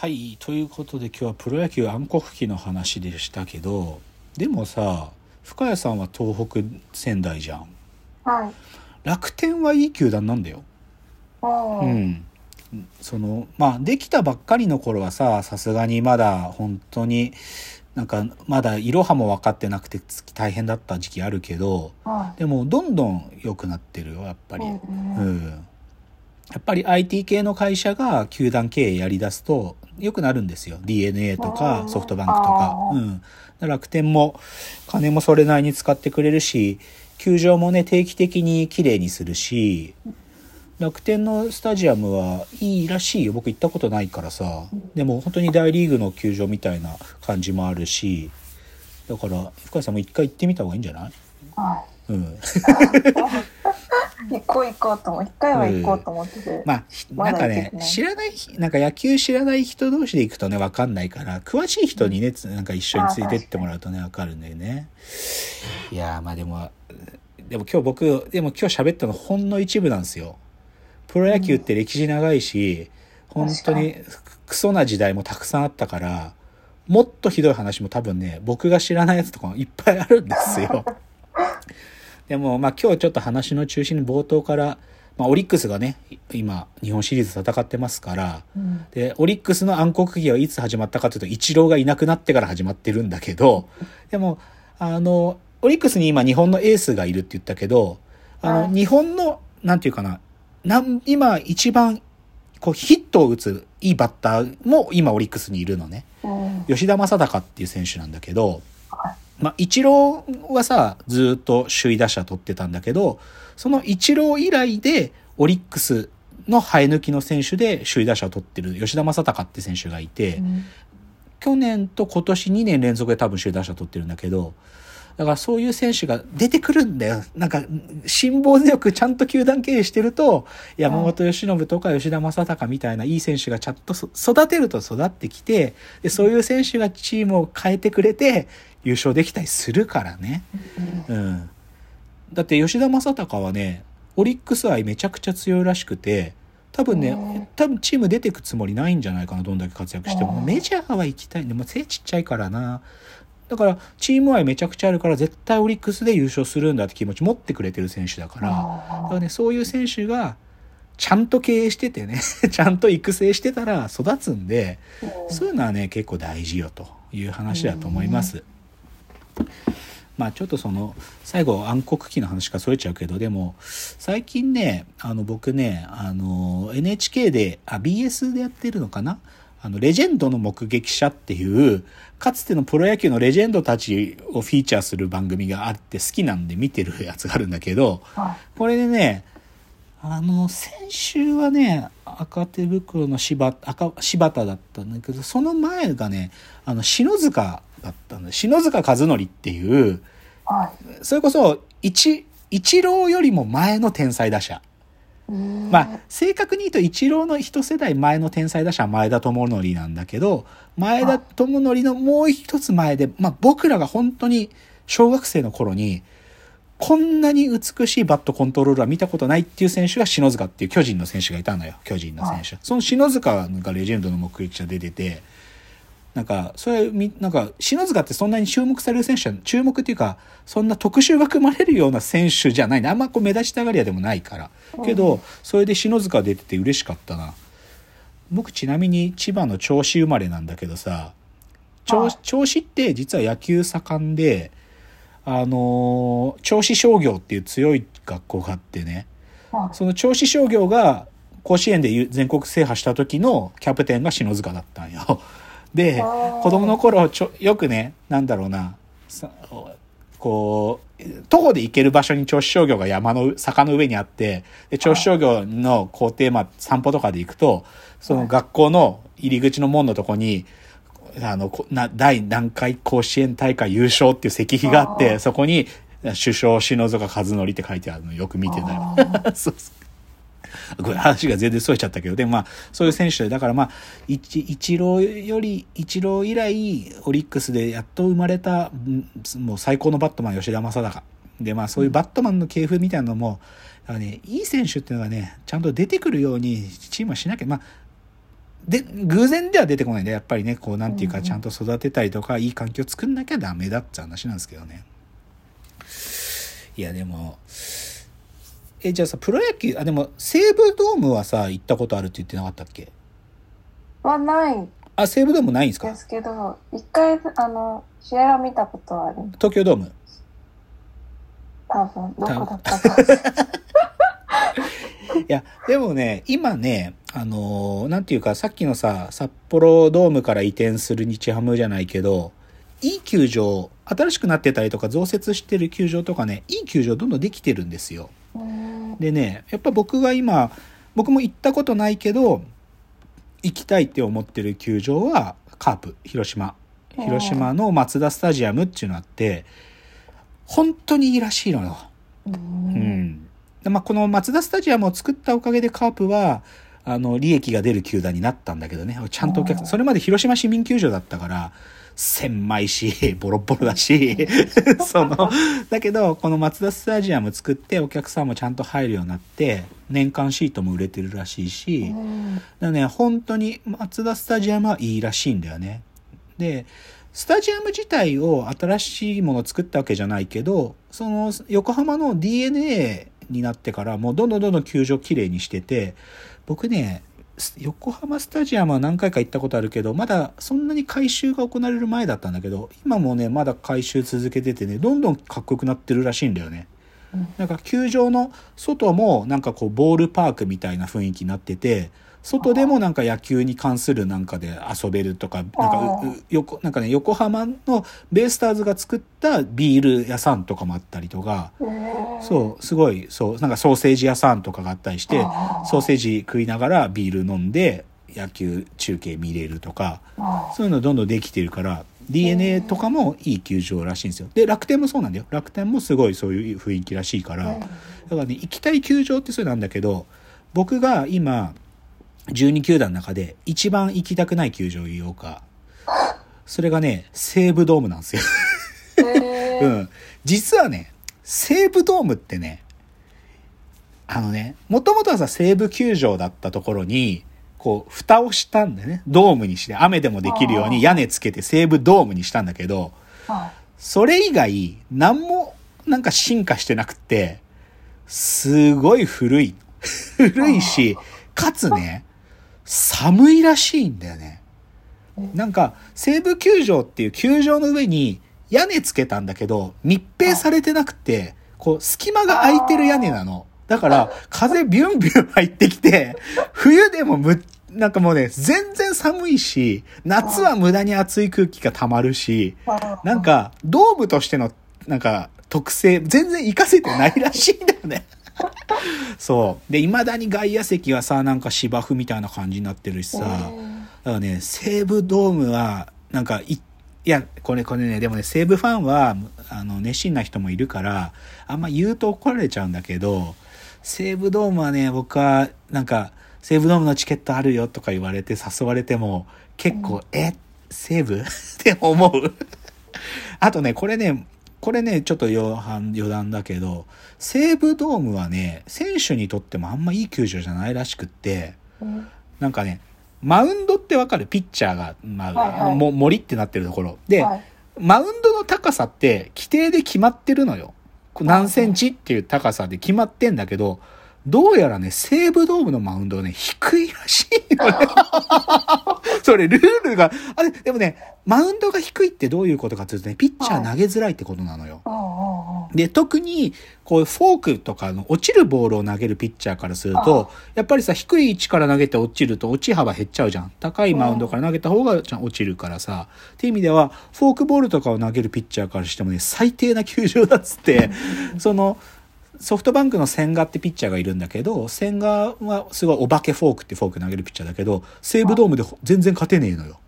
はいということで今日はプロ野球暗黒期の話でしたけどでもさ深谷さんは東北仙台じゃんはい。楽天はいい球団なんだよう。うんんそのまあできたばっかりの頃はささすがにまだ本当になんかまだいろはも分かってなくて大変だった時期あるけどはでもどんどん良くなってるよやっぱい。り。うんううんん、やっぱり IT 系の会社が球団経営やりだすと良くなるんですよ。DNA とかうんソフトバンクとか。うん、楽天も金もそれなりに使ってくれるし球場もね定期的に綺麗にするし楽天のスタジアムはいいらしいよ。僕行ったことないからさ。でも本当に大リーグの球場みたいな感じもあるしだから深谷さんも一回行ってみた方がいいんじゃない？はうん い。行こう行こうとも、一回は行こうと思ってて。まあ、ひまなんかね知らない、なんか野球知らない人同士で行くとね、わかんないから、詳しい人にね、つなんか一緒についてってもらうとね、わかるんだよね。いやー、まあでも、でも今日僕、でも今日喋ったのほんの一部なんですよ。プロ野球って歴史長いし、本当にクソな時代もたくさんあったから、もっとひどい話も多分ね、僕が知らないやつとかもいっぱいあるんですよ。でも、まあ今日ちょっと話の中心に冒頭から、まあオリックスがね、今、日本シリーズ戦ってますから、うん。で、オリックスの暗黒期はいつ始まったかというと、イチローがいなくなってから始まってるんだけど、でも、あの、オリックスに今日本のエースがいるって言ったけど、あの、はい日本の、なんていうかな、なん今一番、こうヒットを打ついいバッターも今オリックスにいるのね。うん。吉田正尚っていう選手なんだけどは、まあ、イチローはさ、ずーっと首位打者取ってたんだけど、そのイチロー以来で、オリックスの生え抜きの選手で首位打者を取ってる吉田正尚って選手がいて、うん。去年と今年2年連続で多分首位打者取ってるんだけど、だからそういう選手が出てくるんだよ。なんか、辛抱強くちゃんと球団経営してると、山本由伸とか吉田正尚みたいないい選手がちゃんとそ育てると育ってきて、で、そういう選手がチームを変えてくれて、優勝できたりするからね。うん。だって吉田正尚はね、オリックス愛めちゃくちゃ強いらしくて、多分うんね、多分チーム出てくつもりないんじゃないかな、どんだけ活躍しても。うんメジャーは行きたいんで、もう背ちっちゃいからな。だから、チーム愛めちゃくちゃあるから、絶対オリックスで優勝するんだって気持ち持ってくれてる選手だから、だからね、そういう選手が、ちゃんと経営しててね、ちゃんと育成してたら育つんで、そういうのはね、結構大事よという話だと思います。まあちょっとその、最後暗黒期の話からそれちゃうけど、でも、最近ね、あの僕ね、あの、NHK で、あ、BS でやってるのかな？あの、レジェンドの目撃者っていう、かつてのプロ野球のレジェンドたちをフィーチャーする番組があって好きなんで見てるやつがあるんだけど、はこれでね、あの、先週はね、赤手袋の柴赤柴田だったんだけど、その前がね、あの、篠塚だったんだ。篠塚和則っていう、それこそ、一、一郎よりも前の天才打者。まあ、正確に言うと一郎の一世代前の天才打者は前田智則なんだけど、前田智則のもう一つ前で、まあ僕らが本当に小学生の頃に、こんなに美しいバットコントロールは見たことないっていう選手が篠塚っていう巨人の選手がいたのよ。巨人の選手。その篠塚がレジェンドの目撃者で出てて、なんか、それ、み、なんか、篠塚ってそんなに注目される選手は、注目っていうか、そんな特集が組まれるような選手じゃないね。あんまこう目立ちたがり屋でもないから。けど、それで篠塚出てて嬉しかったな。僕ちなみに千葉の銚子生まれなんだけどさ、銚子って実は野球盛んで、あのー銚子商業っていう強い学校があってね、はいその銚子商業が甲子園で全国制覇した時のキャプテンが篠塚だったんよ。で子供の頃ちょよくねなんだろうなさこう徒歩で行ける場所に銚子商業が山の坂の上にあってで銚子商業の校庭、まあ、散歩とかで行くとその学校の入り口の門のとこにあのこな第何回甲子園大会優勝っていう石碑があってそこに首相篠塚和則って書いてあるのよく見てたよ。あ そうそう。これ話が全然それちゃったけど、でもまあ、そういう選手で、だからまあ、一一郎より、一郎以来、オリックスでやっと生まれた、もう最高のバットマン、吉田正尚。で、まあ、そういうバットマンの系譜みたいなのも、だからね、いい選手っていうのがね、ちゃんと出てくるように、チームはしなきゃ、まあ、で、偶然では出てこないんで、やっぱりね、こう、なんていうか、ちゃんと育てたりとか、いい環境作んなきゃダメだって話なんですけどね。いや、でも、え、じゃあさ、プロ野球、あ、でも、西武ドームはさ、行ったことあるって言ってなかったっけ？はないあ、西武ドームないんですか？ですけど、一回、あの、試合は見たことはある。東京ドーム？多分、どこだったか。いや、でもね、今ね、あのーなんていうか、さっきのさ、札幌ドームから移転する日ハムじゃないけど、いい球場、新しくなってたりとか増設してる球場とかね、いい球場どんどんできてるんですよ。うんでね、やっぱ僕が今、僕も行ったことないけど、行きたいって思ってる球場は、カープ、広島。うん広島のマツダスタジアムっていうのがあって、本当にいいらしいのよ。ううんまあ、このマツダスタジアムを作ったおかげでカープは、あの、利益が出る球団になったんだけどね。ちゃんとお客それまで広島市民球場だったから、狭いし、ボロボロだし、その、だけど、このマツダスタジアム作ってお客さんもちゃんと入るようになって、年間シートも売れてるらしいし、うんだね、本当に松田スタジアムはいいらしいんだよね。で、スタジアム自体を新しいものを作ったわけじゃないけど、その横浜の DNA になってからもうどんどんどんどん球場きれいにしてて、僕ね、横浜スタジアムは何回か行ったことあるけど、まだそんなに改修が行われる前だったんだけど、今もね、まだ改修続けててね、どんどんかっこよくなってるらしいんだよね。うんなんか球場の外もなんかこうボールパークみたいな雰囲気になってて、外でもなんか野球に関するなんかで遊べるとか、なんかうう横、なんかね、横浜のベイスターズが作ったビール屋さんとかもあったりとか、そう、すごい、そう、なんかソーセージ屋さんとかがあったりして、ソーセージ食いながらビール飲んで野球中継見れるとか、あそういうのどんどんできてるから、DNA とかもいい球場らしいんですよ。で、楽天もそうなんだよ。楽天もすごいそういう雰囲気らしいから、だからね、行きたい球場ってそれなんだけど、僕が今、12球団の中で一番行きたくない球場を言おうか。それがね、西武ドームなんですよ。へーうん。実はね、西武ドームってね、あのね、もともとはさ、西武球場だったところに、こう、蓋をしたんだよね。ドームにして、雨でもできるように屋根つけて西武ドームにしたんだけど、はそれ以外、何もなんか進化してなくて、すごい古い。古いし、かつね、寒いらしいんだよね。なんか、西武球場っていう球場の上に屋根つけたんだけど、密閉されてなくて、こう、隙間が空いてる屋根なの。だから、風ビュンビュン入ってきて、冬でもむ、なんかもうね、全然寒いし、夏は無駄に暑い空気が溜まるし、なんか、ドームとしての、なんか、特性、全然活かせてないらしいんだよね。そう。で、未だに外野席はさ、なんか芝生みたいな感じになってるしさ、だからね、西武ドームは、なんかい、いや、これ、これね、でもね、西武ファンは、あの、熱心な人もいるから、あんま言うと怒られちゃうんだけど、西武ドームはね、僕は、なんか、西武ドームのチケットあるよとか言われて誘われても、結構、え、西武？って思う。あとね、これね、これね、ちょっと余談余談だけど、西武ドームはね、選手にとってもあんまいい球場じゃないらしくって、うんなんかね、マウンドってわかる？ピッチャーが、まあ、はいはいも森ってなってるところ。で、はいマウンドの高さって規定で決まってるのよ。何センチっていう高さで決まってんだけど、どうやらね、西武ドームのマウンドはね、低いらしいのね。それ、ルールが、あれ、でもね、マウンドが低いってどういうことかっていうとね、ピッチャー投げづらいってことなのよ。で、特に、こう、フォークとかの落ちるボールを投げるピッチャーからすると、やっぱりさ、低い位置から投げて落ちると落ち幅減っちゃうじゃん。高いマウンドから投げた方が落ちるからさ。っていう意味では、フォークボールとかを投げるピッチャーからしてもね、最低な球場だっつって、その、ソフトバンクの千賀ってピッチャーがいるんだけど、千賀はすごいお化けフォークってフォーク投げるピッチャーだけど、西武ドームで全然勝てねえのよ。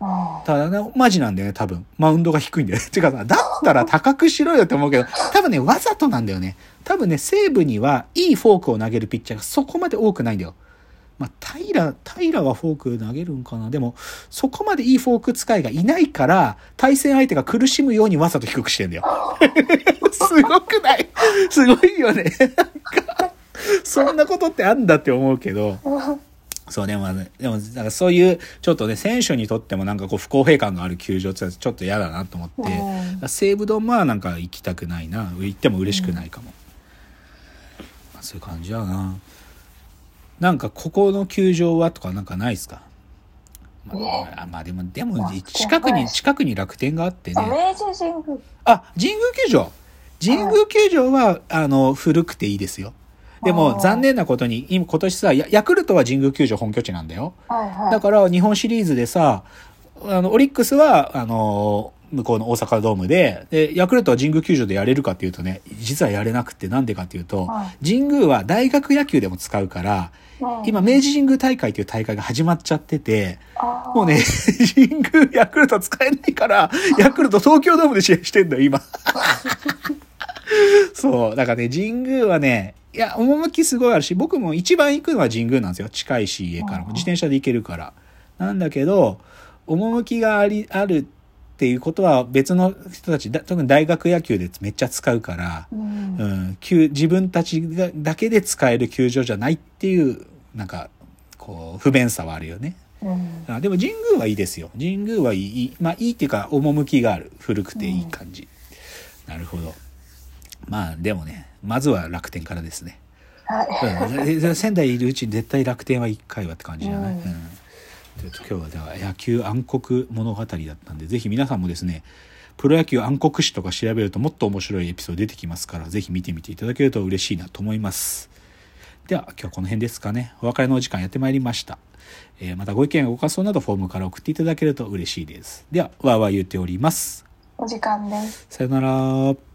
あただね、マジなんだよね、多分。マウンドが低いんだよね。てかさ、だったら高くしろよって思うけど、多分ね、わざとなんだよね。多分ね、西武にはいいフォークを投げるピッチャーがそこまで多くないんだよ。まあ、平、平はフォーク投げるんかな？でも、そこまでいいフォーク使いがいないから、対戦相手が苦しむようにわざと低くしてんだよ。すごくない？すごいよね。なんか、そんなことってあんだって思うけど。あそう、でも、ね、でも、そういう、ちょっとね、選手にとってもなんかこう不公平感がある球場ってちょっと嫌だなと思って、うん西武ドームはなんか行きたくないな。行っても嬉しくないかも。まあ、そういう感じやな。なんかここの球場はとかなんかないですか？まあ、まあでも、でもまあ近くに、近くに楽天があってあ、ね。あ、神宮球場。神宮球場は、あの、古くていいですよ。であも、ー残念なことに、今、今年さ、ヤヤクルトは神宮球場本拠地なんだよ。だから、日本シリーズでさ、あの、オリックスは、あの、向こうの大阪ドームで、で、ヤクルトは神宮球場でやれるかっていうとね、実はやれなくて、なんでかっていうと、は神宮は大学野球でも使うから、うん今、明治神宮大会っていう大会が始まっちゃってて、もうね、神宮、ヤクルト使えないから、ヤクルト東京ドームで試合してんだよ、今。そう。だからね、神宮はね、いや、趣すごいあるし、僕も一番行くのは神宮なんですよ。近いし、家からも。うん自転車で行けるから。なんだけど、趣があり、あるっていうことは別の人たち、だ特に大学野球でめっちゃ使うから、うんう。ん、球自分たちがだけで使える球場じゃないっていう、なんか、こう、不便さはあるよね。うん。あでも神宮はいいですよ。神宮はいい。まあいいっていうか、趣がある。古くていい感じ。なるほど。まあでもね、まずは楽天からですね。はい。仙台いるうちに絶対楽天は一回はって感じじゃない、ううんうこと今日はでは野球暗黒物語だったんで、ぜひ皆さんもですね、プロ野球暗黒史とか調べるともっと面白いエピソード出てきますから、ぜひ見てみていただけると嬉しいなと思います。では、今日はこの辺ですかね。お別れのお時間やってまいりました。えーまたご意見やご感想などフォームから送っていただけると嬉しいです。では、わーわー言っております。お時間です。さよなら。